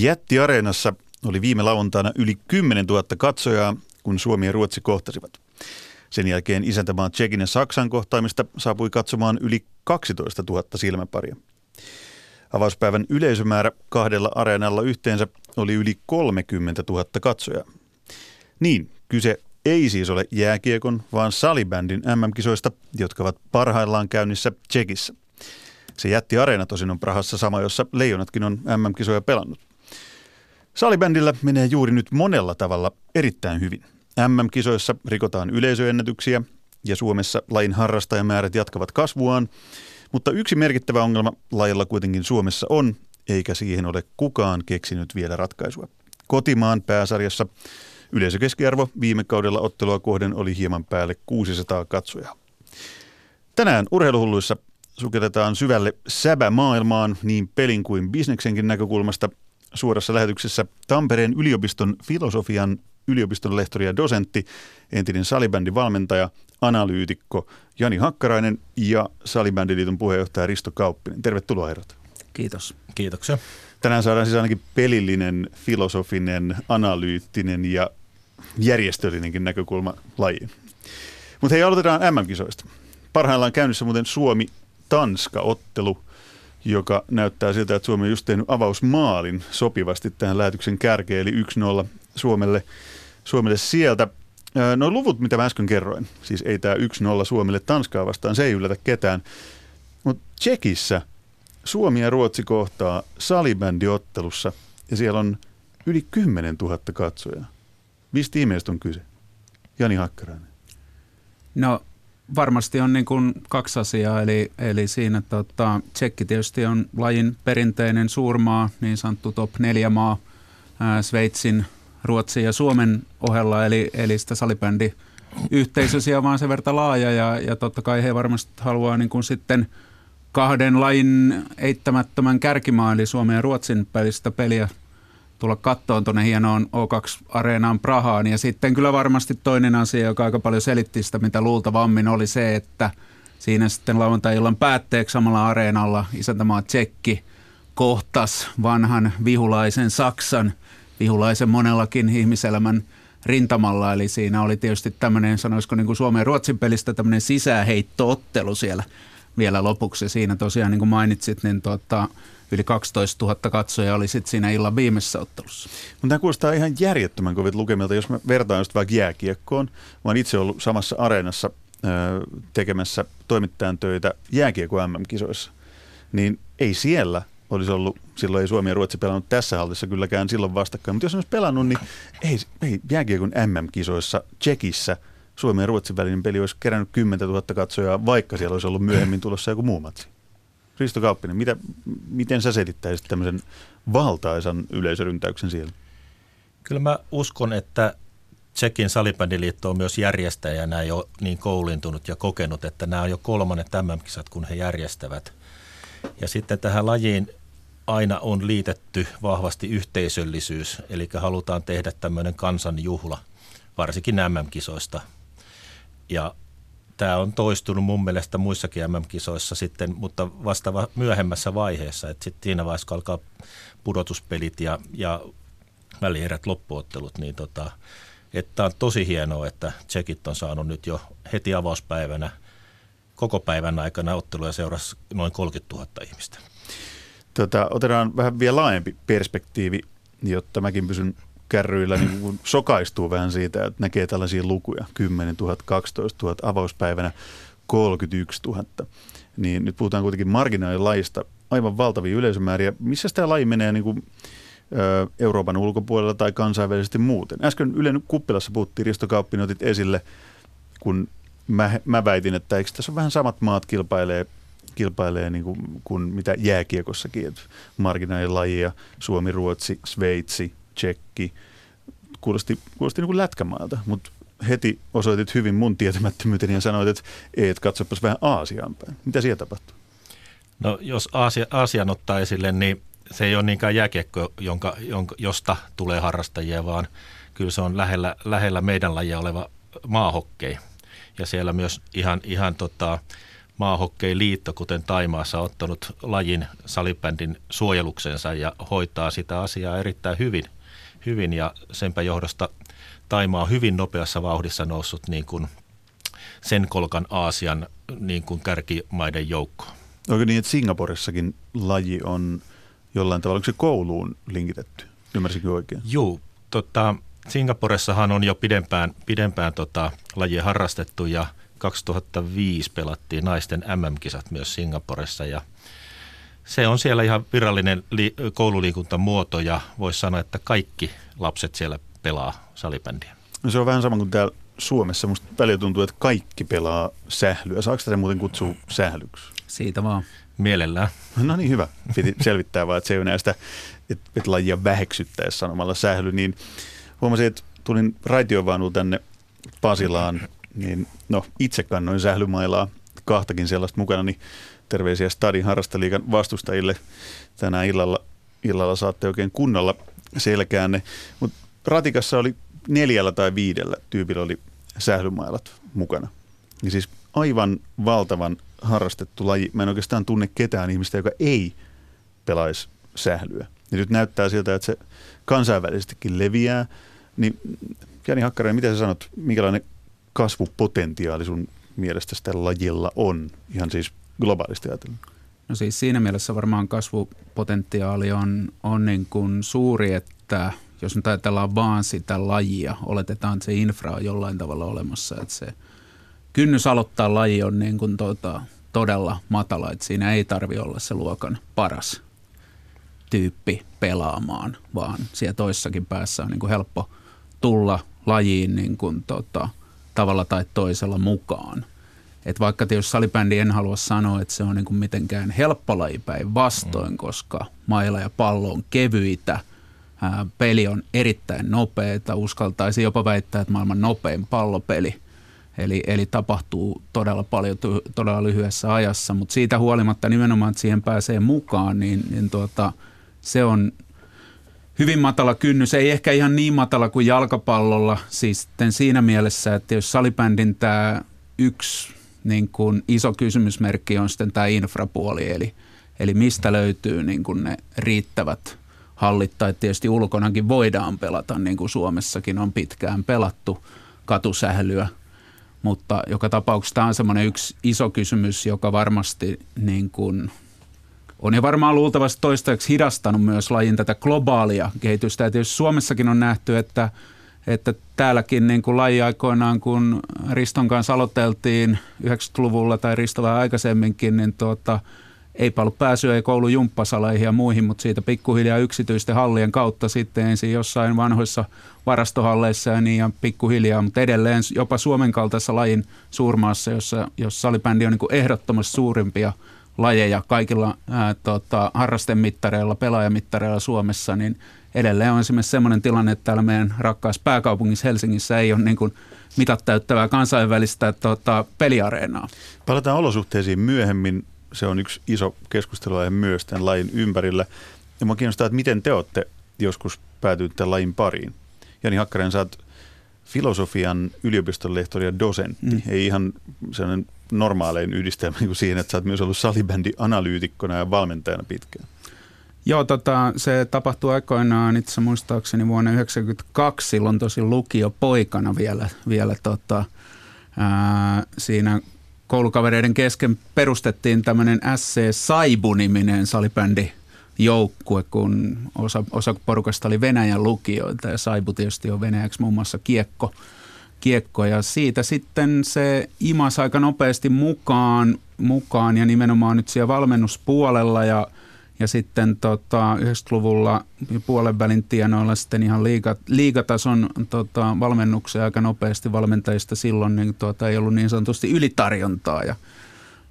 Jättiareenassa oli viime lauantaina yli 10 000 katsojaa, kun Suomi ja Ruotsi kohtasivat. Sen jälkeen isäntämaan Tsekin ja Saksan kohtaamista saapui katsomaan yli 12 000 silmäparia. Avauspäivän yleisömäärä kahdella areenalla yhteensä oli yli 30 000 katsojaa. Niin, kyse ei siis ole jääkiekon, vaan salibändin MM-kisoista, jotka ovat parhaillaan käynnissä Tsekissä. Se jätti areena tosin on Prahassa sama, jossa Leijonatkin on MM-kisoja pelannut. Salibändillä menee juuri nyt monella tavalla erittäin hyvin. MM-kisoissa rikotaan yleisöennätyksiä ja Suomessa lajin harrastajamäärät jatkavat kasvuaan, mutta yksi merkittävä ongelma lajilla kuitenkin Suomessa on, eikä siihen ole kukaan keksinyt vielä ratkaisua. Kotimaan pääsarjassa yleisökeskiarvo viime kaudella ottelua kohden oli hieman päälle 600 katsojaa. Tänään urheiluhulluissa sukelletaan syvälle säbämaailmaan niin pelin kuin bisneksenkin näkökulmasta suorassa lähetyksessä Tampereen yliopiston filosofian yliopiston lehtori ja dosentti, entinen salibändin valmentaja, analyytikko Jani Hakkarainen ja Salibändiliiton puheenjohtaja Risto Kauppinen. Tervetuloa herrat. Kiitos. Kiitoksia. Tänään saadaan siis ainakin pelillinen, filosofinen, analyyttinen ja järjestöllinenkin näkökulma lajiin. Mutta hei, aloitetaan MM-kisoista. Parhaillaan käynnissä muuten Suomi-Tanska-ottelu, joka näyttää siltä, että Suomi on just tehnyt avausmaalin sopivasti tähän lähetyksen kärkeen, eli 1-0 Suomelle, Suomelle sieltä. No luvut, mitä mä äsken kerroin, siis ei tämä 1-0 Suomelle Tanskaa vastaan, se ei yllätä ketään. Mutta Tsekissä Suomi ja Ruotsi kohtaa salibändiottelussa ja siellä on yli 10 000 katsojaa. Mistä ihmeestä on kyse? Jani Hakkarainen. No varmasti on niin kuin kaksi asiaa, eli, eli siinä tota, Tsekki tietysti on lajin perinteinen suurmaa, niin sanottu top neljä maa, ää, Sveitsin, Ruotsin ja Suomen ohella, eli, eli sitä salibändi yhteisö siellä vaan sen verta laaja ja, ja totta kai he varmasti haluaa niin kuin sitten kahden lajin eittämättömän kärkimaan, eli Suomen ja Ruotsin pelistä peliä tulla kattoon tuonne hienoon O2-areenaan Prahaan. Ja sitten kyllä varmasti toinen asia, joka aika paljon selitti sitä, mitä luultavammin, oli se, että siinä sitten lauantai-illan päätteeksi samalla areenalla isäntämaa Tsekki kohtas vanhan vihulaisen Saksan, vihulaisen monellakin ihmiselämän rintamalla. Eli siinä oli tietysti tämmöinen, sanoisiko niin kuin Suomen ja Ruotsin pelistä tämmöinen sisäheittoottelu siellä vielä lopuksi. Siinä tosiaan niin kuin mainitsit, niin tuota, yli 12 000 katsoja oli sitten siinä illan viimeisessä ottelussa. Mutta tämä kuulostaa ihan järjettömän kovit lukemilta, jos mä vertaan just vaikka jääkiekkoon. Mä oon itse ollut samassa areenassa tekemässä toimittajan töitä jääkiekko MM-kisoissa. Niin ei siellä olisi ollut, silloin ei Suomi ja Ruotsi pelannut tässä hallissa kylläkään silloin vastakkain, mutta jos olisi pelannut, niin ei, ei jääkiekon MM-kisoissa Tsekissä Suomen ja Ruotsin välinen peli olisi kerännyt 10 000 katsojaa, vaikka siellä olisi ollut myöhemmin tulossa joku muu matsi. Risto Kauppinen, mitä, miten sä selittäisit tämmöisen valtaisan yleisöryntäyksen siellä? Kyllä mä uskon, että Tsekin salibändiliitto on myös järjestäjänä jo niin koulintunut ja kokenut, että nämä on jo kolmannet tämän kisat, kun he järjestävät. Ja sitten tähän lajiin aina on liitetty vahvasti yhteisöllisyys, eli halutaan tehdä tämmöinen kansanjuhla, varsinkin MM-kisoista. Ja tämä on toistunut mun mielestä muissakin MM-kisoissa sitten, mutta vasta myöhemmässä vaiheessa, että sitten siinä vaiheessa, kun alkaa pudotuspelit ja, ja välierät loppuottelut, niin tota, että on tosi hienoa, että Tsekit on saanut nyt jo heti avauspäivänä koko päivän aikana otteluja seurasi noin 30 000 ihmistä. Tota, otetaan vähän vielä laajempi perspektiivi, jotta mäkin pysyn kärryillä niin kuin sokaistuu vähän siitä, että näkee tällaisia lukuja, 10 000, 12 000, avauspäivänä 31 000. Niin nyt puhutaan kuitenkin marginaalilajista, aivan valtavia yleisömääriä. Missä tämä laji menee niin kuin, Euroopan ulkopuolella tai kansainvälisesti muuten? Äsken Ylen kuppilassa puhuttiin, Risto Kauppinen otit esille, kun mä, mä väitin, että eikö tässä ole vähän samat maat kilpailee kilpailee niin kuin, kuin mitä jääkiekossakin, että marginaalilajia, Suomi, Ruotsi, Sveitsi, Tsekki, kuulosti, kuulosti niin kuin lätkämaalta, mutta heti osoitit hyvin mun tietämättömyyteni ja sanoit, että et katsopas vähän Aasiaan päin. Mitä siellä tapahtuu? No jos Aasia, Aasian ottaa esille, niin se ei ole niinkään jääkiekko, jonka, jonka, josta tulee harrastajia, vaan kyllä se on lähellä, lähellä meidän lajia oleva maahokkei. Ja siellä myös ihan, ihan tota, liitto, kuten Taimaassa, on ottanut lajin salibändin suojeluksensa ja hoitaa sitä asiaa erittäin hyvin. Hyvin ja senpä johdosta Taimaa on hyvin nopeassa vauhdissa noussut niin kuin sen kolkan Aasian niin kuin kärkimaiden joukkoon. Onko niin, että Singaporessakin laji on jollain tavalla, onko se kouluun linkitetty? Ymmärsinkö oikein? Joo, tota, Singaporessahan on jo pidempään, pidempään tota, lajia harrastettu ja 2005 pelattiin naisten MM-kisat myös Singaporessa ja se on siellä ihan virallinen li- koululiikuntamuoto ja voisi sanoa, että kaikki lapset siellä pelaa salibändiä. No se on vähän sama kuin täällä Suomessa. Musta välillä tuntuu, että kaikki pelaa sählyä. Saako tätä muuten kutsua sählyksi? Siitä vaan. Mielellään. No niin, hyvä. Piti selvittää vaan, että se ei ole näistä, että, että lajia väheksyttäessä sanomalla sähly. Niin huomasin, että tulin raitiovaunulla tänne Pasilaan, niin no itse kannoin sählymailaa kahtakin sellaista mukana, niin terveisiä Stadin harrasteliikan vastustajille. Tänään illalla, illalla saatte oikein kunnolla selkäänne. Mutta ratikassa oli neljällä tai viidellä tyypillä oli sählymailat mukana. Niin siis aivan valtavan harrastettu laji. Mä en oikeastaan tunne ketään ihmistä, joka ei pelaisi sählyä. Ja nyt näyttää siltä, että se kansainvälisestikin leviää. Niin Jani Hakkarainen, mitä sä sanot, minkälainen kasvupotentiaali sun mielestä tällä lajilla on, ihan siis globaalisti ajatellen? No siis siinä mielessä varmaan kasvupotentiaali on, on niin kuin suuri, että jos nyt ajatellaan vaan sitä lajia, oletetaan, että se infra on jollain tavalla olemassa, että se kynnys aloittaa laji on niin kuin tuota, todella matala, että siinä ei tarvi olla se luokan paras tyyppi pelaamaan, vaan siellä toissakin päässä on niin kuin helppo tulla lajiin niin kuin tota, tavalla tai toisella mukaan. Et vaikka tietysti salibändi en halua sanoa, että se on niin kuin mitenkään helppo laji vastoin, mm. koska mailla ja pallo on kevyitä – peli on erittäin nopeaa. Uskaltaisi jopa väittää, että maailman nopein pallopeli. Eli, eli tapahtuu todella paljon todella lyhyessä ajassa, mutta siitä huolimatta nimenomaan, että siihen pääsee mukaan, niin, niin tuota, se on hyvin matala kynnys. Ei ehkä ihan niin matala kuin jalkapallolla, siis siinä mielessä, että jos salibändin tämä yksi niin kuin iso kysymysmerkki on sitten tämä infrapuoli, eli, eli mistä löytyy niin kuin ne riittävät hallit tai tietysti ulkonakin voidaan pelata, niin kuin Suomessakin on pitkään pelattu katusählyä. Mutta joka tapauksessa tämä on semmoinen yksi iso kysymys, joka varmasti niin kuin on ja varmaan luultavasti toistaiseksi hidastanut myös lajin tätä globaalia kehitystä. Ja tietysti Suomessakin on nähty, että, että täälläkin niin kuin laji aikoinaan, kun Riston kanssa aloiteltiin 90-luvulla tai Risto vähän aikaisemminkin, niin tuota, – eipä ollut pääsyä ei koulun jumppasaleihin ja muihin, mutta siitä pikkuhiljaa yksityisten hallien kautta sitten ensin jossain vanhoissa varastohalleissa ja niin ja pikkuhiljaa, mutta edelleen jopa Suomen kaltaisessa lajin suurmaassa, jossa, jossa salibändi on niin kuin ehdottomasti suurimpia lajeja kaikilla ää, tota, harrastemittareilla, pelaajamittareilla Suomessa, niin edelleen on esimerkiksi sellainen tilanne, että täällä meidän rakkaassa pääkaupungissa Helsingissä ei ole niin kuin mitat täyttävää kansainvälistä tota, peliareenaa. Palataan olosuhteisiin myöhemmin se on yksi iso keskustelua myös tämän lajin ympärillä. Ja minua kiinnostaa, että miten te olette joskus päätyneet tämän lajin pariin. Jani Hakkaren, sä oot filosofian yliopiston lehtori ja dosentti. Mm. Ei ihan sellainen normaalein yhdistelmä niin kuin siihen, että sä oot myös ollut salibändi-analyytikkona ja valmentajana pitkään. Joo, tota, se tapahtui aikoinaan itse muistaakseni vuonna 1992, silloin tosi lukiopoikana vielä, vielä tota, ää, siinä koulukavereiden kesken perustettiin tämmöinen SC Saibu-niminen salibändi joukkue, kun osa, osa porukasta oli Venäjän lukijoita ja Saibu tietysti on venäjäksi muun muassa kiekko, kiekko ja siitä sitten se imas aika nopeasti mukaan, mukaan ja nimenomaan nyt siellä valmennuspuolella ja – ja sitten tota, 90-luvulla puolen välin tienoilla sitten ihan liiga, liigatason tota, valmennuksia aika nopeasti valmentajista silloin niin tota, ei ollut niin sanotusti ylitarjontaa. Ja,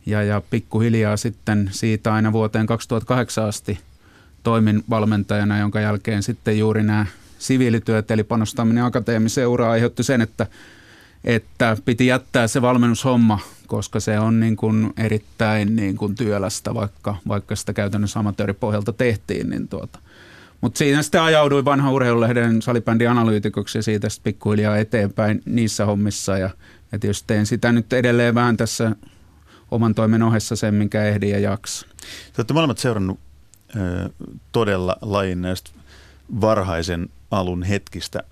ja, ja pikkuhiljaa sitten siitä aina vuoteen 2008 asti toimin valmentajana, jonka jälkeen sitten juuri nämä siviilityöt eli panostaminen akateemiseen uraan aiheutti sen, että, että piti jättää se valmennushomma koska se on niin kuin erittäin niin kuin työlästä, vaikka, vaikka sitä käytännössä amatööripohjalta tehtiin. Niin tuota. Mutta siinä sitten ajauduin vanha urheilulehden salibändianalyytikoksi ja siitä sitten pikkuhiljaa eteenpäin niissä hommissa. Ja, ja tietysti teen sitä nyt edelleen vähän tässä oman toimen ohessa sen, minkä ehdi ja jaksa. Te olette molemmat seurannut ö, todella lajin näistä varhaisen alun hetkistä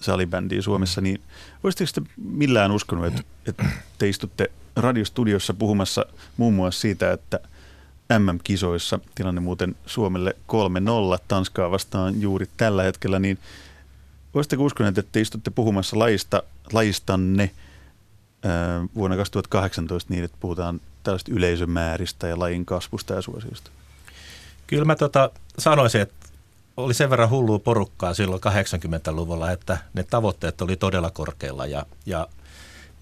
salibändiä Suomessa, niin voisitteko te millään uskonut, että, että te istutte radiostudiossa puhumassa muun muassa siitä, että MM-kisoissa tilanne muuten Suomelle 3-0 Tanskaa vastaan juuri tällä hetkellä, niin voisitteko uskoneet, että te istutte puhumassa lajista, lajistanne ää, vuonna 2018 niin, että puhutaan tällaista yleisömääristä ja lajin kasvusta ja suosiosta? Kyllä mä tota, sanoisin, että oli sen verran hullua porukkaa silloin 80-luvulla, että ne tavoitteet oli todella korkealla ja, ja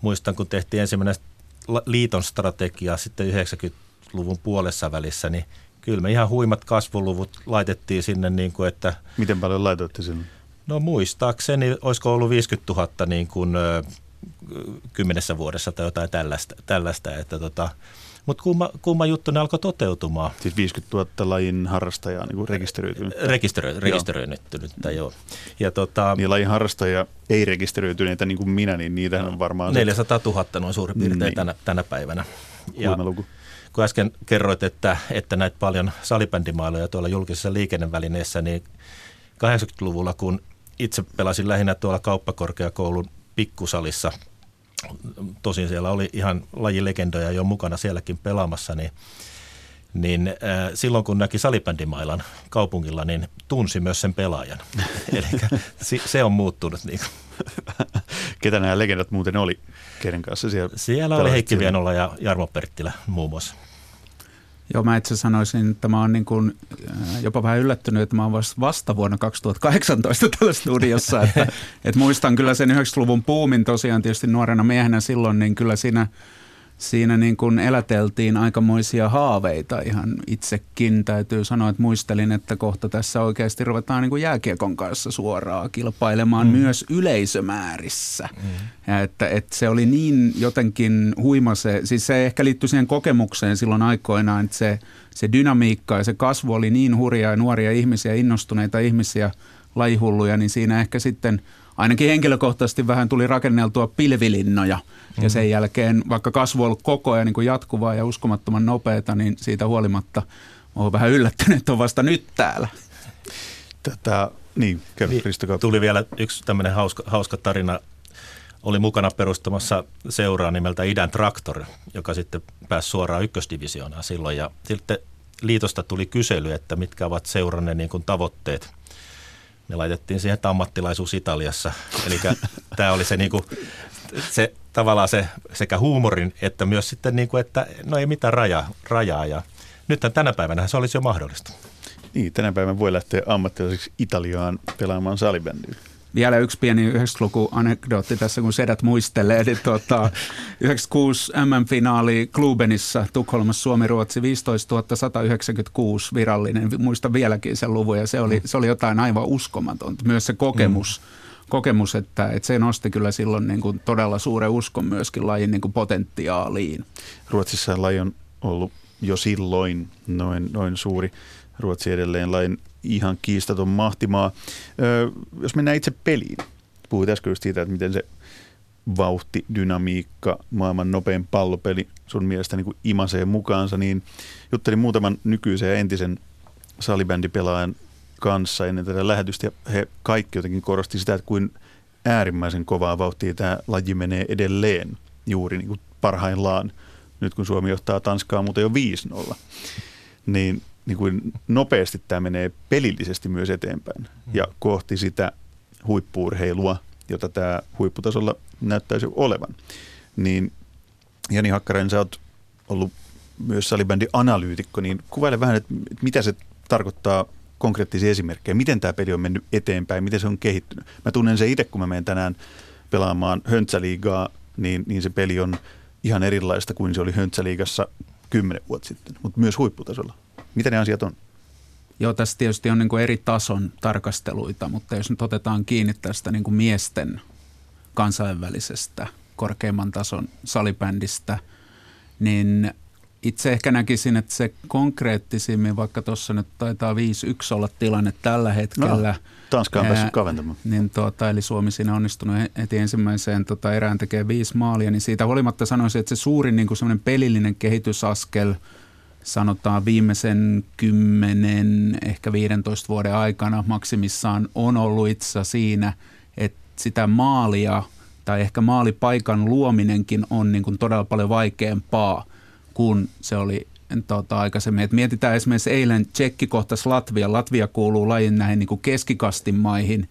muistan, kun tehtiin ensimmäinen liiton strategia sitten 90-luvun puolessa välissä, niin kyllä me ihan huimat kasvuluvut laitettiin sinne, niin kuin, että... Miten paljon laitoitte sinne? No muistaakseni, olisiko ollut 50 000 niin kuin, kymmenessä vuodessa tai jotain tällaista, tällaista että tota, mutta kumma, kumma juttu ne alkoi toteutumaan. Siis 50 000 lajin harrastajaa niin rekisteröitynyt. Rekisterö, rekisteröitynyttä, joo. joo. Ja tota, niin lajin harrastajia ei rekisteröityneitä niin kuin minä, niin niitähän on varmaan... 400 000 noin suurin piirtein niin. tänä, tänä päivänä. Ja luku. kun äsken kerroit, että, että näitä paljon salibändimailoja tuolla julkisessa liikennevälineessä, niin 80-luvulla, kun itse pelasin lähinnä tuolla kauppakorkeakoulun pikkusalissa – tosin siellä oli ihan lajilegendoja jo mukana sielläkin pelaamassa, niin, niin äh, silloin kun näki salibändimailan kaupungilla, niin tunsi myös sen pelaajan. Eli se on muuttunut. Niin Ketä nämä legendat muuten oli? Kenen kanssa siellä? Siellä oli Heikki Vienola ja Jarmo Perttilä muun muassa. Joo, mä itse sanoisin, että mä oon niin kuin äh, jopa vähän yllättynyt, että mä oon vasta vuonna 2018 tällä studiossa. Että, että muistan kyllä sen 90-luvun puumin tosiaan tietysti nuorena miehenä silloin, niin kyllä siinä – siinä niin kuin eläteltiin aikamoisia haaveita ihan itsekin. Täytyy sanoa, että muistelin, että kohta tässä oikeasti ruvetaan niin kuin jääkiekon kanssa suoraan kilpailemaan mm. myös yleisömäärissä. Mm. Ja että, että se oli niin jotenkin huima se, siis se ehkä liittyy siihen kokemukseen silloin aikoinaan, että se, se dynamiikka ja se kasvu oli niin hurjaa ja nuoria ihmisiä, innostuneita ihmisiä, lajihulluja, niin siinä ehkä sitten – ainakin henkilökohtaisesti vähän tuli rakenneltua pilvilinnoja. Mm. Ja sen jälkeen, vaikka kasvu on ollut koko ajan niin kuin jatkuvaa ja uskomattoman nopeata, niin siitä huolimatta olen vähän yllättynyt, että on vasta nyt täällä. Tätä, niin, niin Tuli vielä yksi tämmöinen hauska, hauska tarina. Oli mukana perustamassa seuraa nimeltä Idän Traktor, joka sitten pääsi suoraan ykkösdivisioonaan silloin. Ja sitten liitosta tuli kysely, että mitkä ovat seuranne niin kuin tavoitteet – me laitettiin siihen ammattilaisuus Italiassa. Eli tämä oli se, niinku, se tavallaan se sekä huumorin että myös sitten, niinku, että no ei mitään raja, rajaa. Ja nythän tänä päivänä se olisi jo mahdollista. Niin, tänä päivänä voi lähteä ammattilaiseksi Italiaan pelaamaan salibändiä. Vielä yksi pieni 90-luku anekdootti tässä, kun sedät muistelee. Eli tuota, 96 MM-finaali Klubenissa Tukholmassa Suomi-Ruotsi 15 196 virallinen. Muistan vieläkin sen luvun ja se oli, se oli jotain aivan uskomatonta. Myös se kokemus. Mm kokemus, että, että se nosti kyllä silloin niin kuin todella suuren uskon myöskin lajin niin kuin potentiaaliin. Ruotsissa laji on ollut jo silloin noin, noin suuri. Ruotsi edelleen lain ihan kiistaton mahtimaa. Öö, jos mennään itse peliin, puhuit äsken siitä, että miten se vauhti, dynamiikka, maailman nopein pallopeli sun mielestä niin imasee mukaansa, niin juttelin muutaman nykyisen ja entisen salibändipelaajan kanssa ennen tätä lähetystä ja he kaikki jotenkin korosti sitä, että kuin äärimmäisen kovaa vauhtia tämä laji menee edelleen juuri niin kuin parhaillaan, nyt kun Suomi johtaa Tanskaa muuten jo 5-0. Niin niin kuin nopeasti tämä menee pelillisesti myös eteenpäin ja mm. kohti sitä huippuurheilua, jota tämä huipputasolla näyttäisi olevan. Niin Jani Hakkarainen, sä oot ollut myös salibändin analyytikko, niin kuvaile vähän, että mitä se tarkoittaa konkreettisia esimerkkejä, miten tämä peli on mennyt eteenpäin, miten se on kehittynyt. Mä tunnen se itse, kun mä menen tänään pelaamaan Höntsäliigaa, niin, niin se peli on ihan erilaista kuin se oli Höntsäliigassa kymmenen vuotta sitten, mutta myös huipputasolla. Mitä ne asiat on? Joo, tässä tietysti on niin kuin eri tason tarkasteluita, mutta jos nyt otetaan kiinni tästä niin kuin miesten kansainvälisestä korkeimman tason salibändistä, niin itse ehkä näkisin, että se konkreettisimmin, vaikka tuossa nyt taitaa 5-1 olla tilanne tällä hetkellä. No, Tanska on päässyt kaventamaan. Niin tuota, eli Suomi siinä onnistunut heti ensimmäiseen tota, erään tekee viisi maalia, niin siitä huolimatta sanoisin, että se suurin niin kuin pelillinen kehitysaskel sanotaan viimeisen 10, ehkä 15 vuoden aikana maksimissaan on ollut itse siinä, että sitä maalia tai ehkä maalipaikan luominenkin on niin kuin todella paljon vaikeampaa – kuin se oli tota, aikaisemmin. Et mietitään esimerkiksi eilen Tsekki kohtasi Latvia. Latvia kuuluu lajin näihin niin kuin keskikastin maihin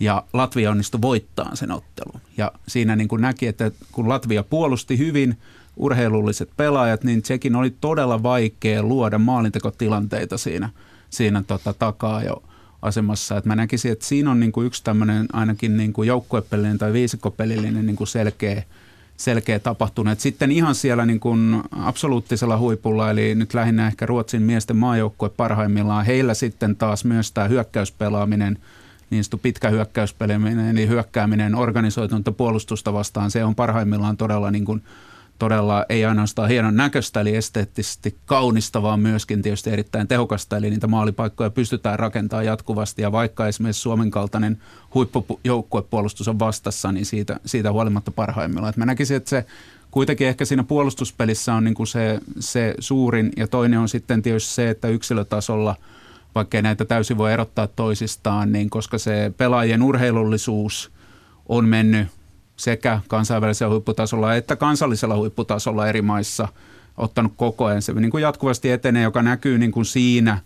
ja Latvia onnistui voittaa sen ottelun. Ja siinä niin kuin näki, että kun Latvia puolusti hyvin urheilulliset pelaajat, niin Tsekin oli todella vaikea luoda maalintekotilanteita siinä, siinä tota, takaa jo asemassa. Et mä näkisin, että siinä on niin kuin yksi tämmöinen ainakin niin kuin joukkuepelillinen tai viisikkopelillinen niin kuin selkeä – selkeä tapahtunut. Sitten ihan siellä niin kuin absoluuttisella huipulla, eli nyt lähinnä ehkä Ruotsin miesten maajoukkue parhaimmillaan, heillä sitten taas myös tämä hyökkäyspelaaminen, niin pitkä hyökkäyspelaaminen, eli hyökkääminen organisoitunutta puolustusta vastaan, se on parhaimmillaan todella niin kuin todella ei ainoastaan hienon näköistä, eli esteettisesti kaunista, vaan myöskin tietysti erittäin tehokasta, eli niitä maalipaikkoja pystytään rakentamaan jatkuvasti, ja vaikka esimerkiksi Suomen kaltainen huippujoukkuepuolustus on vastassa, niin siitä, siitä huolimatta parhaimmillaan. mä näkisin, että se kuitenkin ehkä siinä puolustuspelissä on niin kuin se, se suurin, ja toinen on sitten tietysti se, että yksilötasolla – vaikkei näitä täysin voi erottaa toisistaan, niin koska se pelaajien urheilullisuus on mennyt sekä kansainvälisellä huipputasolla että kansallisella huipputasolla eri maissa ottanut koko ajan. Se niin kuin jatkuvasti etenee, joka näkyy niin kuin siinä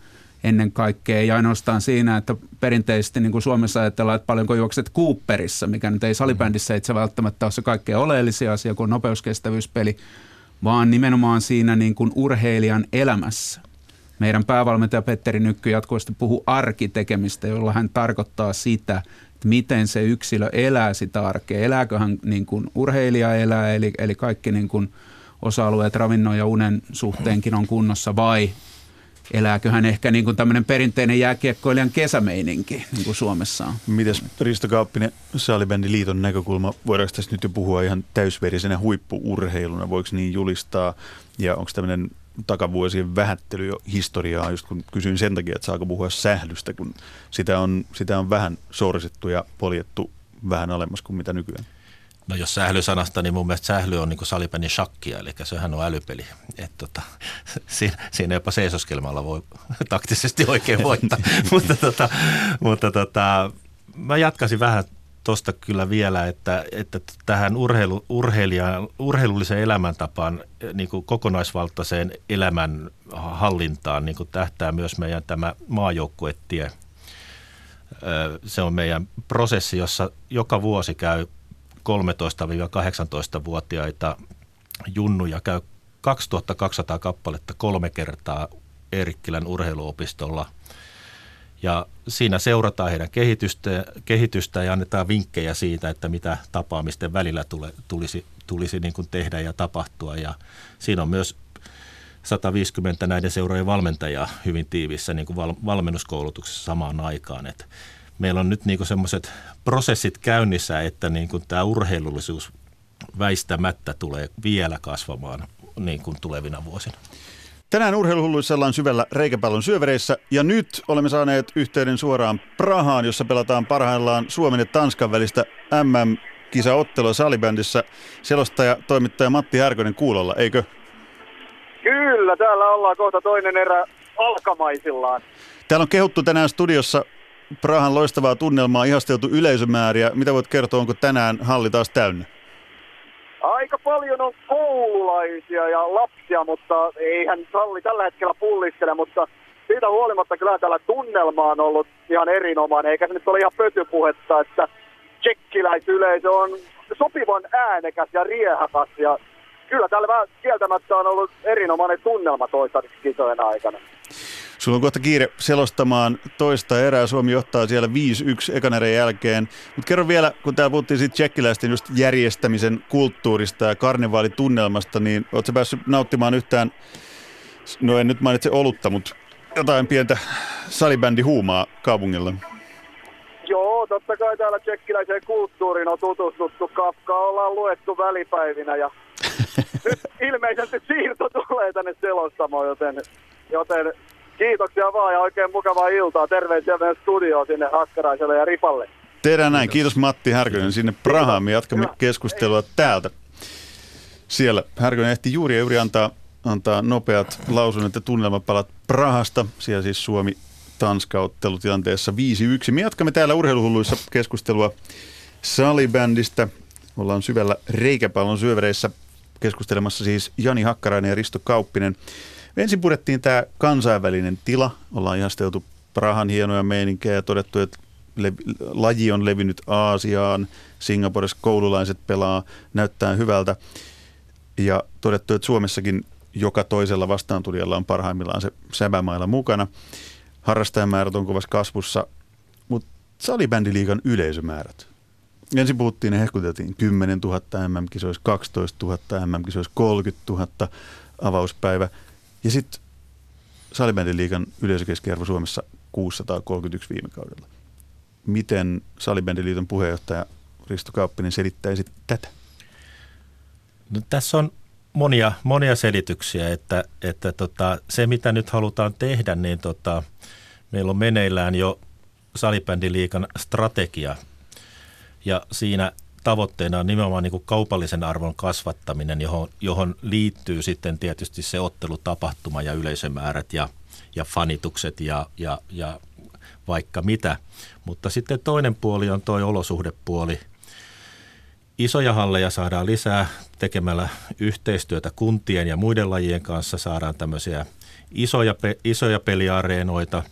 ennen kaikkea, ei ainoastaan siinä, että perinteisesti niin kuin Suomessa ajatellaan, että paljonko juokset Cooperissa, mikä nyt ei salibändissä itse välttämättä ole se kaikkein oleellisia asia kuin nopeuskestävyyspeli, vaan nimenomaan siinä niin kuin urheilijan elämässä. Meidän päävalmentaja Petteri Nykky jatkuvasti puhuu arkitekemistä, jolla hän tarkoittaa sitä, että miten se yksilö elää sitä arkea. Elääkö hän niin kuin urheilija elää, eli, eli kaikki niin kuin osa-alueet ravinnon ja unen suhteenkin on kunnossa, vai elääkö hän ehkä niin kuin tämmöinen perinteinen jääkiekkoilijan kesämeininki, niin kuin Suomessa on. Mites Risto Kauppinen, Saalibändin liiton näkökulma, voidaanko tässä nyt jo puhua ihan täysverisenä huippuurheiluna, voiko niin julistaa, ja onko tämmöinen takavuosien vähättely jo historiaa, just kun kysyin sen takia, että saako puhua sählystä, kun sitä on, sitä on vähän sorsittu ja poljettu vähän alemmas kuin mitä nykyään. No jos sählysanasta, niin mun mielestä sähly on niin salipäni shakkia, eli sehän on älypeli. Et tota, siinä, siinä jopa seisoskelmalla voi taktisesti oikein voittaa. mutta tota, mutta tota, mä jatkaisin vähän tuosta kyllä vielä, että, että tähän urheilu, urheilulliseen elämäntapaan, niin kuin kokonaisvaltaiseen elämän hallintaan niin kuin tähtää myös meidän tämä maajoukkuetie. Se on meidän prosessi, jossa joka vuosi käy 13-18-vuotiaita junnuja, käy 2200 kappaletta kolme kertaa Eerikkilän urheiluopistolla – ja siinä seurataan heidän kehitystä, kehitystä ja annetaan vinkkejä siitä, että mitä tapaamisten välillä tule, tulisi, tulisi niin kuin tehdä ja tapahtua. Ja siinä on myös 150 näiden seurojen valmentajaa hyvin tiivissä niin kuin val, valmennuskoulutuksessa samaan aikaan. Et meillä on nyt niin semmoiset prosessit käynnissä, että niin kuin tämä urheilullisuus väistämättä tulee vielä kasvamaan niin kuin tulevina vuosina. Tänään urheiluhulluissa ollaan syvällä reikäpallon syövereissä ja nyt olemme saaneet yhteyden suoraan Prahaan, jossa pelataan parhaillaan Suomen ja Tanskan välistä MM-kisaottelua salibändissä. Selostaja, toimittaja Matti Härkönen kuulolla, eikö? Kyllä, täällä ollaan kohta toinen erä alkamaisillaan. Täällä on kehuttu tänään studiossa Prahan loistavaa tunnelmaa, ihasteltu yleisömääriä. Mitä voit kertoa, onko tänään halli taas täynnä? Aika paljon on koululaisia ja lapsia, mutta eihän salli tällä hetkellä pullistele, mutta siitä huolimatta kyllä tällä tunnelma on ollut ihan erinomainen, eikä se nyt ole ihan pötypuhetta, että tsekkiläisyleisö on sopivan äänekäs ja riehakas ja kyllä täällä kieltämättä on ollut erinomainen tunnelma toistaiseksi kisojen aikana. Sulla on kohta kiire selostamaan toista erää. Suomi johtaa siellä 5-1 ekan erän jälkeen. Mutta kerro vielä, kun täällä puhuttiin siitä tsekkiläisten just järjestämisen kulttuurista ja karnevaalitunnelmasta, niin ootko päässyt nauttimaan yhtään, no en nyt mainitse olutta, mutta jotain pientä salibändihuumaa kaupungilla? Joo, totta kai täällä tsekkiläiseen kulttuuriin on tutustuttu. Kafka ollaan luettu välipäivinä ja nyt ilmeisesti siirto tulee tänne selostamoon, joten, joten kiitoksia vaan ja oikein mukavaa iltaa. Terveisiä meidän studioon sinne Hakkaraiselle ja Ripalle. Tehdään näin. Kiitos Matti Härkönen sinne Prahaan. Me jatkamme keskustelua täältä. Siellä Härkönen ehti juuri ja juuri antaa, antaa nopeat lausunnot ja tunnelmapalat Prahasta. Siellä siis Suomi Tanska-ottelutilanteessa 5-1. Me jatkamme täällä urheiluhulluissa keskustelua salibändistä. Ollaan syvällä reikäpallon syövereissä keskustelemassa siis Jani Hakkarainen ja Risto Kauppinen. Ensin purettiin tämä kansainvälinen tila. Ollaan ihasteltu Prahan hienoja meininkejä ja todettu, että laji on levinnyt Aasiaan. Singaporessa koululaiset pelaa, näyttää hyvältä. Ja todettu, että Suomessakin joka toisella vastaantulijalla on parhaimmillaan se säbämailla mukana. Harrastajamäärät on kovassa kasvussa, mutta salibändiliigan yleisömäärät. Ensin puhuttiin ja hehkuteltiin 10 000 MM-kisoissa, 12 000 MM-kisoissa, 30 000 avauspäivä. Ja sitten salibändiliigan yleisökeskiarvo Suomessa 631 viime kaudella. Miten salibändiliiton puheenjohtaja Risto Kauppinen selittäisi tätä? No, tässä on monia, monia selityksiä, että, että tota, se mitä nyt halutaan tehdä, niin tota, meillä on meneillään jo salibändiliikan strategia ja siinä tavoitteena on nimenomaan niin kuin kaupallisen arvon kasvattaminen, johon, johon liittyy sitten tietysti se ottelutapahtuma ja yleisömäärät ja, ja fanitukset ja, ja, ja vaikka mitä. Mutta sitten toinen puoli on tuo olosuhdepuoli. Isoja halleja saadaan lisää tekemällä yhteistyötä kuntien ja muiden lajien kanssa. Saadaan tämmöisiä isoja, isoja peliareenoita,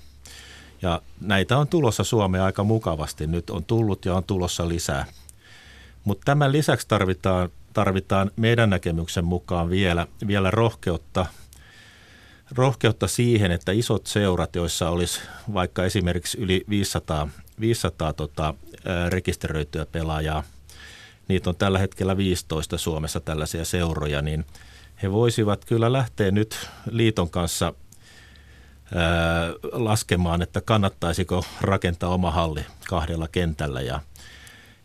ja näitä on tulossa Suomeen aika mukavasti. Nyt on tullut ja on tulossa lisää. Mutta tämän lisäksi tarvitaan, tarvitaan meidän näkemyksen mukaan vielä, vielä rohkeutta, rohkeutta siihen, että isot seurat, joissa olisi vaikka esimerkiksi yli 500, 500 tota, rekisteröityä pelaajaa, niitä on tällä hetkellä 15 Suomessa tällaisia seuroja, niin he voisivat kyllä lähteä nyt liiton kanssa laskemaan, että kannattaisiko rakentaa oma halli kahdella kentällä. Ja,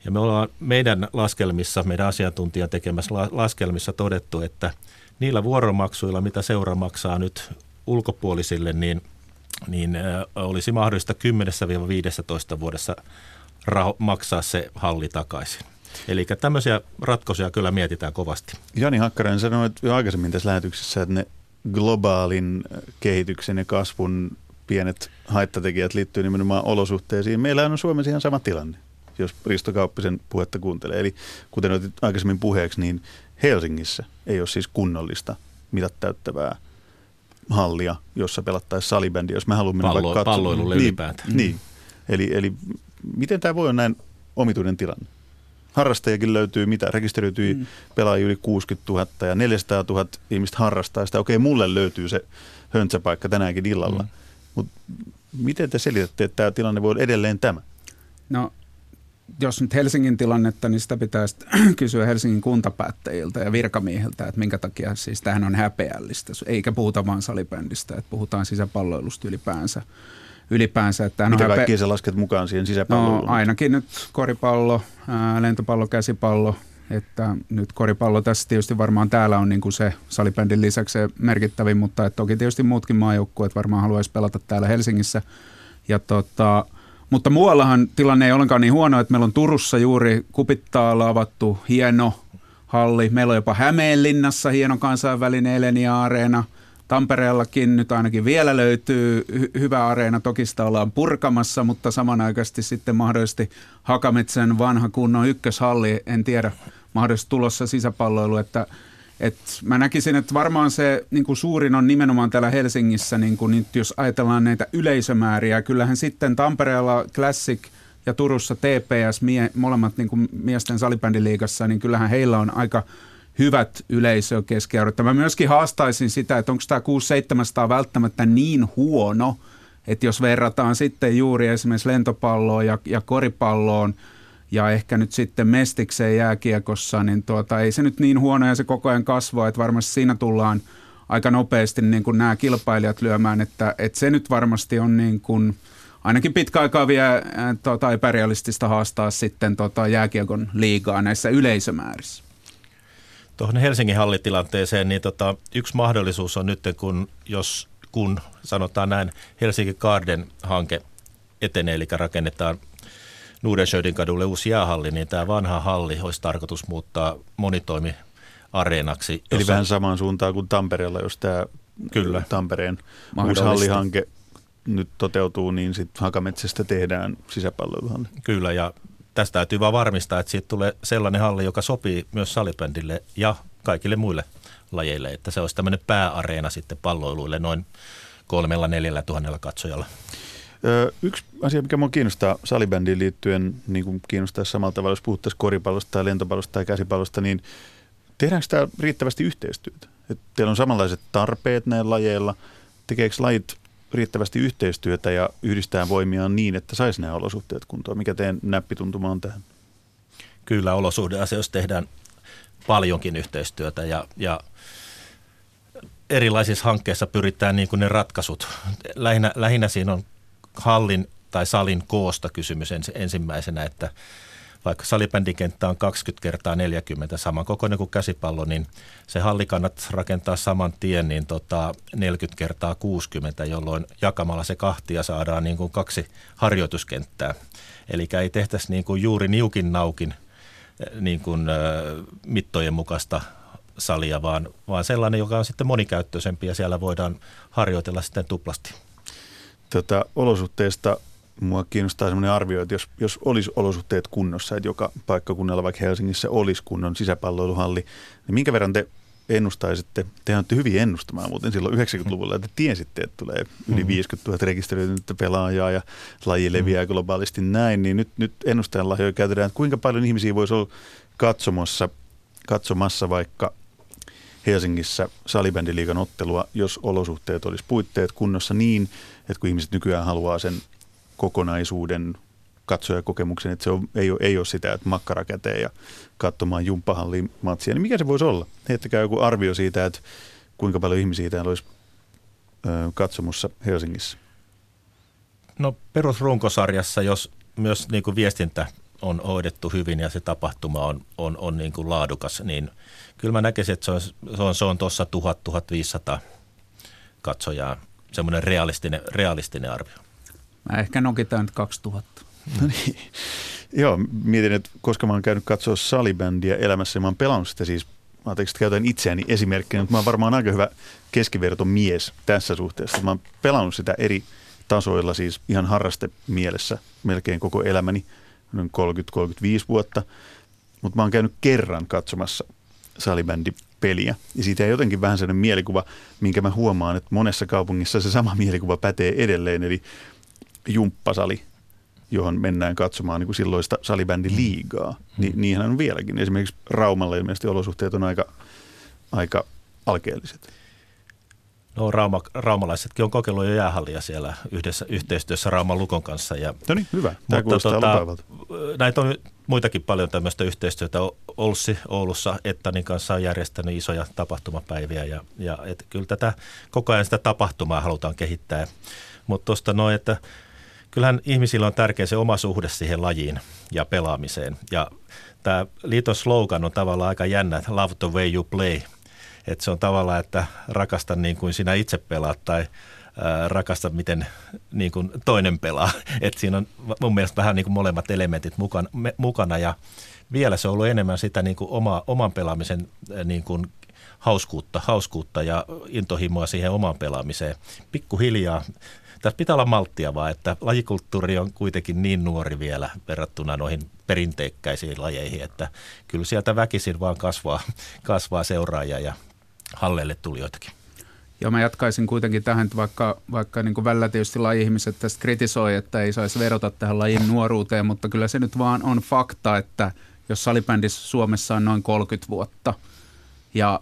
ja me ollaan meidän laskelmissa, meidän asiantuntijan tekemässä laskelmissa todettu, että niillä vuoromaksuilla, mitä seura maksaa nyt ulkopuolisille, niin, niin olisi mahdollista 10-15 vuodessa raho- maksaa se halli takaisin. Eli tämmöisiä ratkaisuja kyllä mietitään kovasti. Jani Hakkarainen sanoi jo aikaisemmin tässä lähetyksessä, että ne globaalin kehityksen ja kasvun pienet haittatekijät liittyy nimenomaan olosuhteisiin. Meillä on Suomessa ihan sama tilanne, jos Risto Kauppisen puhetta kuuntelee. Eli kuten otit aikaisemmin puheeksi, niin Helsingissä ei ole siis kunnollista mitat täyttävää hallia, jossa pelattaisiin salibändi, jos mä haluan mennä Pallo, vaikka katsomaan. Palloilulle niin, ylipäätään. Niin. Eli, eli miten tämä voi olla näin omituinen tilanne? harrastajakin löytyy, mitä rekisteröityi mm. pelaajia yli 60 000 ja 400 000 ihmistä harrastaa sitä. Okei, mulle löytyy se höntsäpaikka tänäänkin illalla. Mm. Mutta miten te selitätte, että tämä tilanne voi olla edelleen tämä? No jos nyt Helsingin tilannetta, niin sitä pitäisi kysyä Helsingin kuntapäättäjiltä ja virkamiehiltä, että minkä takia siis tähän on häpeällistä. Eikä puhuta vain salibändistä, että puhutaan sisäpalloilusta ylipäänsä ylipäänsä. Että Mitä kaikkia pe- sä lasket mukaan siihen sisäpalloon? No, ainakin nyt koripallo, ää, lentopallo, käsipallo. Että nyt koripallo tässä tietysti varmaan täällä on niin kuin se salibändin lisäksi se merkittävin, mutta että toki tietysti muutkin maajoukkueet varmaan haluaisi pelata täällä Helsingissä. Ja tota, mutta muuallahan tilanne ei ollenkaan niin huono, että meillä on Turussa juuri Kupittaalla avattu hieno halli. Meillä on jopa Hämeenlinnassa hieno kansainvälinen Elenia-areena – Tampereellakin nyt ainakin vielä löytyy hy- hyvä areena. Toki sitä ollaan purkamassa, mutta samanaikaisesti sitten mahdollisesti Hakametsän vanha kunnon ykköshalli, en tiedä, mahdollisesti tulossa sisäpalloilu, että et mä näkisin, että varmaan se niin kuin suurin on nimenomaan täällä Helsingissä, niin kuin nyt jos ajatellaan näitä yleisömääriä. Kyllähän sitten Tampereella Classic ja Turussa TPS, mie, molemmat niin kuin miesten salibändiliigassa, niin kyllähän heillä on aika – hyvät yleisökeskiarvot. Mä myöskin haastaisin sitä, että onko tämä 6700 välttämättä niin huono, että jos verrataan sitten juuri esimerkiksi lentopalloon ja, ja koripalloon ja ehkä nyt sitten mestikseen jääkiekossa, niin tuota, ei se nyt niin huono ja se koko ajan kasvaa, että varmasti siinä tullaan aika nopeasti niin kuin nämä kilpailijat lyömään, että, että se nyt varmasti on niin kuin, ainakin pitkä aikaa vielä tota, epärealistista haastaa sitten tota, jääkiekon liigaa näissä yleisömäärissä. Tuohon Helsingin hallitilanteeseen, niin tota, yksi mahdollisuus on nyt, kun, jos, kun sanotaan näin, Helsinki Garden-hanke etenee, eli rakennetaan Nuudensjödin kadulle uusi jäähalli, niin tämä vanha halli olisi tarkoitus muuttaa monitoimi areenaksi. Eli vähän samaan suuntaan kuin Tampereella, jos tämä Kyllä. Tampereen uusi hallihanke nyt toteutuu, niin sitten Hakametsästä tehdään sisäpalloiluhalli. Kyllä, ja tästä täytyy vaan varmistaa, että siitä tulee sellainen halli, joka sopii myös salibändille ja kaikille muille lajeille, että se olisi tämmöinen pääareena sitten palloiluille noin kolmella neljällä tuhannella katsojalla. Yksi asia, mikä minua kiinnostaa salibändiin liittyen, niin kuin kiinnostaa samalla tavalla, jos puhuttaisiin koripallosta tai lentopallosta tai käsipallosta, niin tehdäänkö tämä riittävästi yhteistyötä? Et teillä on samanlaiset tarpeet näillä lajeilla. Tekeekö lajit riittävästi yhteistyötä ja yhdistää voimiaan niin, että saisi nämä olosuhteet kuntoon? Mikä teidän näppituntuma on tähän? Kyllä olosuhdeasioissa tehdään paljonkin yhteistyötä ja, ja erilaisissa hankkeissa pyritään niin kuin ne ratkaisut. Lähinnä, lähinnä siinä on hallin tai salin koosta kysymys ensimmäisenä, että vaikka salibändikenttä on 20 kertaa 40 saman kokoinen kuin käsipallo, niin se halli kannat rakentaa saman tien niin tota 40 kertaa 60, jolloin jakamalla se kahtia saadaan niin kuin kaksi harjoituskenttää. Eli ei tehtäisi niin kuin juuri niukin naukin eh, niin kuin, äh, mittojen mukaista salia, vaan, vaan sellainen, joka on sitten monikäyttöisempi ja siellä voidaan harjoitella sitten tuplasti. Tota, olosuhteista mua kiinnostaa sellainen arvio, että jos, jos olisi olosuhteet kunnossa, että joka paikkakunnalla vaikka Helsingissä olisi kunnon sisäpalloiluhalli, niin minkä verran te ennustaisitte, te olette hyvin ennustamaan muuten silloin 90-luvulla, että tiesitte, että tulee yli 50 000 rekisteröitynyttä pelaajaa ja laji leviää mm-hmm. globaalisti näin, niin nyt, nyt ennustajan lahjoja käytetään, että kuinka paljon ihmisiä voisi olla katsomassa, katsomassa vaikka Helsingissä salibändiliigan ottelua, jos olosuhteet olisi puitteet kunnossa niin, että kun ihmiset nykyään haluaa sen kokonaisuuden katsojakokemuksen, että se on, ei, ole, ei ole sitä, että makkara käteen ja katsomaan jumppahalliin matsia, niin mikä se voisi olla? Heittäkää joku arvio siitä, että kuinka paljon ihmisiä täällä olisi katsomussa Helsingissä. No perusrunkosarjassa, jos myös niin kuin viestintä on hoidettu hyvin ja se tapahtuma on, on, on niin kuin laadukas, niin kyllä mä näkisin, että se on, se on, se on tuossa 1000-1500 katsojaa, semmoinen realistinen, realistinen arvio. Mä ehkä nokitaan nyt 2000. No niin. Joo, mietin, että koska mä oon käynyt katsoa salibändiä elämässä mä oon pelannut sitä siis, mä ajattelin, että käytän itseäni esimerkkinä, mutta mä oon varmaan aika hyvä keskiverto mies tässä suhteessa. Mä oon pelannut sitä eri tasoilla, siis ihan harraste mielessä melkein koko elämäni, noin 30-35 vuotta. Mutta mä oon käynyt kerran katsomassa salibändipeliä. Ja siitä ei jotenkin vähän sellainen mielikuva, minkä mä huomaan, että monessa kaupungissa se sama mielikuva pätee edelleen. Eli jumppasali, johon mennään katsomaan niin kuin silloista salibändiliigaa. Mm. Ni, niinhän on vieläkin. Esimerkiksi Raumalla ilmeisesti olosuhteet on aika, aika alkeelliset. No Rauma, raumalaisetkin on kokeillut jo jäähallia siellä yhdessä, yhteistyössä Rauman Lukon kanssa. Ja, no niin, hyvä. Tämä mutta tota, näitä on muitakin paljon tämmöistä yhteistyötä. Olssi Oulussa Ettanin kanssa on järjestänyt isoja tapahtumapäiviä ja, ja et kyllä tätä koko ajan sitä tapahtumaa halutaan kehittää. Mutta tuosta noin, että kyllähän ihmisillä on tärkeä se oma suhde siihen lajiin ja pelaamiseen. Ja tämä liiton slogan on tavallaan aika jännä, love the way you play. Että se on tavallaan, että rakasta niin kuin sinä itse pelaat tai rakasta, miten niin kuin toinen pelaa. Et siinä on mun mielestä vähän niin kuin molemmat elementit mukana, me, mukana ja vielä se on ollut enemmän sitä niin kuin oma, oman pelaamisen niin kuin hauskuutta, hauskuutta ja intohimoa siihen omaan pelaamiseen. Pikkuhiljaa tässä pitää olla malttia vaan, että lajikulttuuri on kuitenkin niin nuori vielä verrattuna noihin perinteikkäisiin lajeihin, että kyllä sieltä väkisin vaan kasvaa, kasvaa seuraajia ja halleille tulijoitakin. Joo, mä jatkaisin kuitenkin tähän, että vaikka, vaikka niin kuin välillä tietysti laji-ihmiset tästä kritisoi, että ei saisi verota tähän lajin nuoruuteen, mutta kyllä se nyt vaan on fakta, että jos salibändissä Suomessa on noin 30 vuotta ja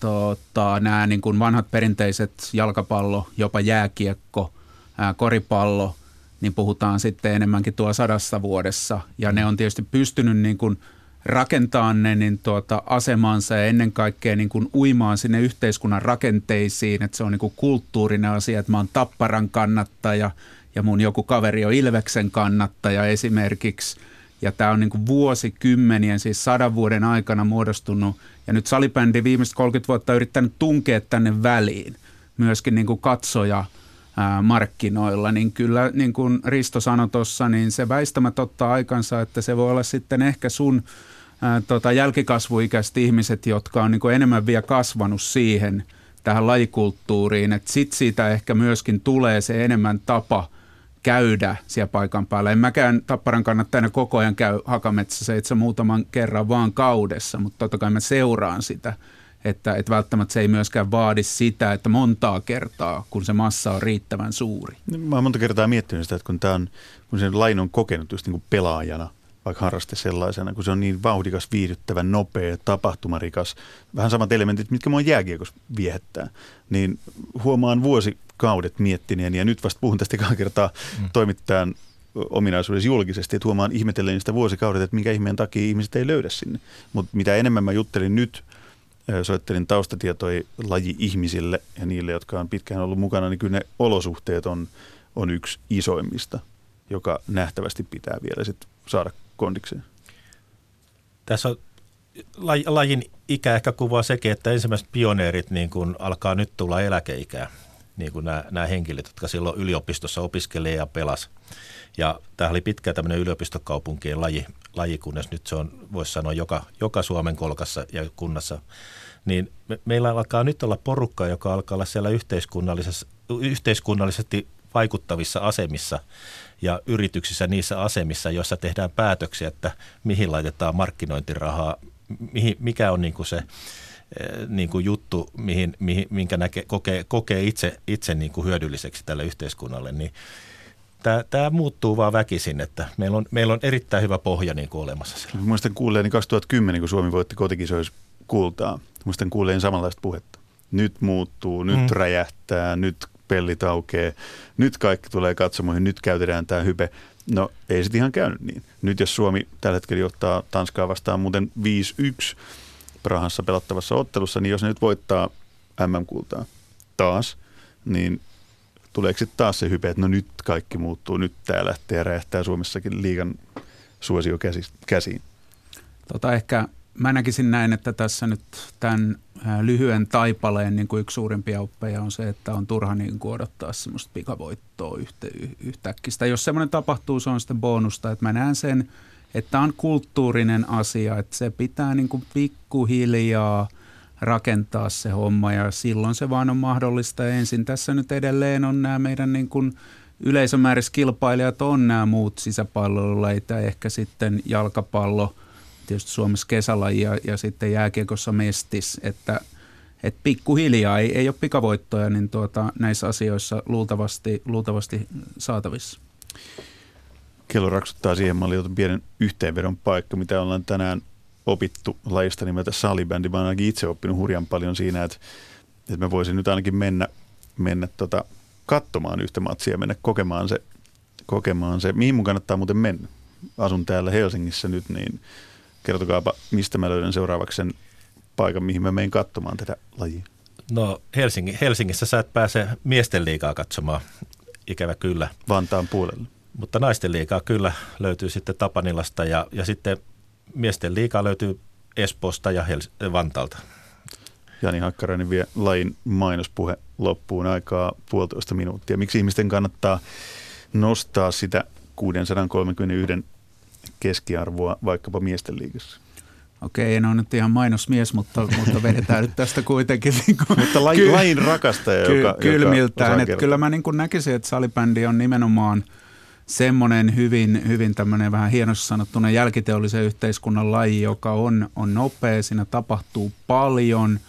tota, nämä niin kuin vanhat perinteiset jalkapallo, jopa jääkiekko, ää, koripallo, niin puhutaan sitten enemmänkin tuo sadassa vuodessa. Ja ne on tietysti pystynyt niin kuin rakentamaan ne niin tuota asemansa ja ennen kaikkea niin kuin uimaan sinne yhteiskunnan rakenteisiin, että se on niin kuin kulttuurinen asia, että mä oon Tapparan kannattaja ja mun joku kaveri on Ilveksen kannattaja esimerkiksi, ja tämä on niin kuin vuosikymmenien, siis sadan vuoden aikana muodostunut. Ja nyt salibändi viimeiset 30 vuotta yrittänyt tunkea tänne väliin. Myöskin niin kuin katsoja markkinoilla, niin kyllä niin kuin Risto sanoi tuossa, niin se väistämättä ottaa aikansa, että se voi olla sitten ehkä sun ää, tota, jälkikasvuikäiset ihmiset, jotka on niin kuin enemmän vielä kasvanut siihen tähän lajikulttuuriin, että sitten siitä ehkä myöskin tulee se enemmän tapa – käydä siellä paikan päällä. En mäkään Tapparan kannattajana koko ajan käy Hakametsässä itse muutaman kerran vaan kaudessa, mutta totta kai mä seuraan sitä, että, että välttämättä se ei myöskään vaadi sitä, että montaa kertaa, kun se massa on riittävän suuri. Mä oon monta kertaa miettinyt sitä, että kun, tää on, kun sen lain on kokenut just niin kuin pelaajana, vaikka harraste sellaisena, kun se on niin vauhdikas, viihdyttävä, nopea, tapahtumarikas, vähän samat elementit, mitkä mua jääkiekossa viehättää, niin huomaan vuosi kaudet miettineen, ja nyt vasta puhun tästä kertaa mm. toimittajan ominaisuudessa julkisesti, että huomaan ihmetellen sitä vuosikaudet, että minkä ihmeen takia ihmiset ei löydä sinne. Mutta mitä enemmän mä juttelin nyt, soittelin taustatietoja laji-ihmisille ja niille, jotka on pitkään ollut mukana, niin kyllä ne olosuhteet on, on yksi isoimmista, joka nähtävästi pitää vielä sit saada kondikseen. Tässä on lajin ikä ehkä kuvaa sekin, että ensimmäiset pioneerit niin kun alkaa nyt tulla eläkeikää niin kuin nämä, nämä henkilöt, jotka silloin yliopistossa opiskeli ja pelas. Ja tämä oli pitkä tämmöinen yliopistokaupunkien laji, laji, kunnes nyt se on, voisi sanoa, joka, joka Suomen kolkassa ja kunnassa. Niin me, meillä alkaa nyt olla porukka, joka alkaa olla siellä yhteiskunnallisesti vaikuttavissa asemissa ja yrityksissä niissä asemissa, joissa tehdään päätöksiä, että mihin laitetaan markkinointirahaa, mihin, mikä on niin kuin se niin kuin juttu, mihin, mihin, minkä näke, kokee, kokee itse, itse niin kuin hyödylliseksi tälle yhteiskunnalle, niin tämä, tämä muuttuu vaan väkisin, että meillä on, meillä on erittäin hyvä pohja niin kuin olemassa siellä. Muistan kuulleeni 2010, kun Suomi voitti kotikisoissa kultaa. Muistan kuulleeni samanlaista puhetta. Nyt muuttuu, nyt mm. räjähtää, nyt pellit aukeaa, nyt kaikki tulee katsomaan, nyt käytetään tämä hype. No ei sitten ihan käynyt niin. Nyt jos Suomi tällä hetkellä johtaa Tanskaa vastaan muuten 5-1, Prahassa pelattavassa ottelussa, niin jos ne nyt voittaa MM-kultaa taas, niin tuleeko sitten taas se hype, että no nyt kaikki muuttuu, nyt tämä lähtee räjähtää Suomessakin liigan suosio käsiin? Tota ehkä mä näkisin näin, että tässä nyt tämän lyhyen taipaleen niin kuin yksi suurimpia oppeja on se, että on turha niin kuin odottaa semmoista pikavoittoa yhtä, yhtäkkiä. Jos semmoinen tapahtuu, se on sitten bonusta. Että mä näen sen – että on kulttuurinen asia, että se pitää niin kuin pikkuhiljaa rakentaa se homma ja silloin se vaan on mahdollista. Ensin tässä nyt edelleen on nämä meidän niin kuin yleisömääräiset kilpailijat on nämä muut sisäpallolajit ehkä sitten jalkapallo, tietysti Suomessa kesälaji ja, ja sitten jääkiekossa mestis, että et pikkuhiljaa ei, ei ole pikavoittoja niin tuota, näissä asioissa luultavasti, luultavasti saatavissa kello raksuttaa siihen. Mä olin pienen yhteenvedon paikka, mitä ollaan tänään opittu lajista nimeltä salibändi. Mä oon ainakin itse oppinut hurjan paljon siinä, että, että mä voisin nyt ainakin mennä, mennä tota, katsomaan yhtä matsia ja mennä kokemaan se, kokemaan se. Mihin mun kannattaa muuten mennä? Asun täällä Helsingissä nyt, niin kertokaapa, mistä mä löydän seuraavaksi sen paikan, mihin mä menen katsomaan tätä lajia. No Helsingi, Helsingissä sä et pääse miesten liikaa katsomaan, ikävä kyllä. Vantaan puolelle. Mutta naisten liikaa kyllä löytyy sitten Tapanilasta ja, ja sitten miesten liikaa löytyy Espoosta ja Hels- Vantaalta. Jani Hakkarainen vie lain mainospuhe loppuun aikaa puolitoista minuuttia. Miksi ihmisten kannattaa nostaa sitä 631 keskiarvoa vaikkapa miesten liigassa? Okei, en ole nyt ihan mainosmies, mutta, mutta vedetään nyt tästä kuitenkin. Niin kuin, mutta lain, lain rakastaja, ky, joka, kylmiltään. joka että kyllä mä niin kuin näkisin, että salibändi on nimenomaan – semmoinen hyvin, hyvin tämmöinen vähän hienosti sanottuna jälkiteollisen yhteiskunnan laji, joka on, on nopea, siinä tapahtuu paljon,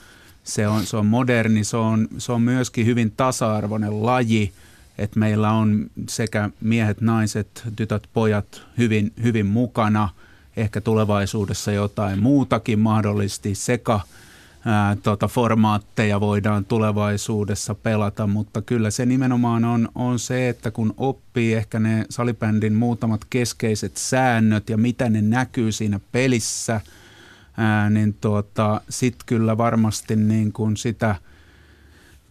se on, se on moderni, se on, se on myöskin hyvin tasa-arvoinen laji, että meillä on sekä miehet, naiset, tytöt, pojat hyvin, hyvin mukana, ehkä tulevaisuudessa jotain muutakin mahdollisesti sekä – ää, tota, formaatteja voidaan tulevaisuudessa pelata, mutta kyllä se nimenomaan on, on se, että kun oppii ehkä ne salibändin muutamat keskeiset säännöt ja mitä ne näkyy siinä pelissä, ää, niin tuota, sitten kyllä varmasti niin kuin sitä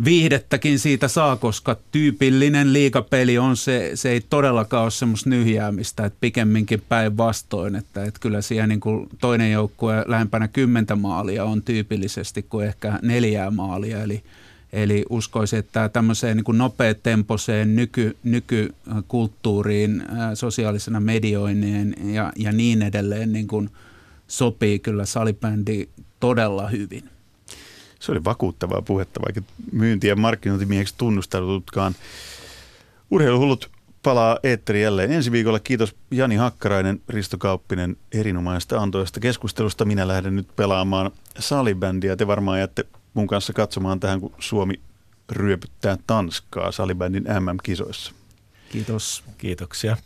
viihdettäkin siitä saa, koska tyypillinen liikapeli on se, se ei todellakaan ole semmoista nyhjäämistä, että pikemminkin päinvastoin, että, että kyllä siellä niin kuin toinen joukkue lähempänä kymmentä maalia on tyypillisesti kuin ehkä neljää maalia, eli Eli uskoisin, että tämmöiseen niin kuin nopeatempoiseen nyky, nykykulttuuriin, sosiaalisena medioinnin ja, ja niin edelleen niin kuin sopii kyllä salibändi todella hyvin. Se oli vakuuttavaa puhetta, vaikka myynti- ja markkinointimieheksi tunnustaudutkaan. Urheiluhullut palaa Eetteri jälleen ensi viikolla. Kiitos Jani Hakkarainen, Risto Kauppinen erinomaisesta antoista keskustelusta. Minä lähden nyt pelaamaan salibändiä. Te varmaan jäätte mun kanssa katsomaan tähän, kun Suomi ryöpyttää Tanskaa salibändin MM-kisoissa. Kiitos. Kiitoksia.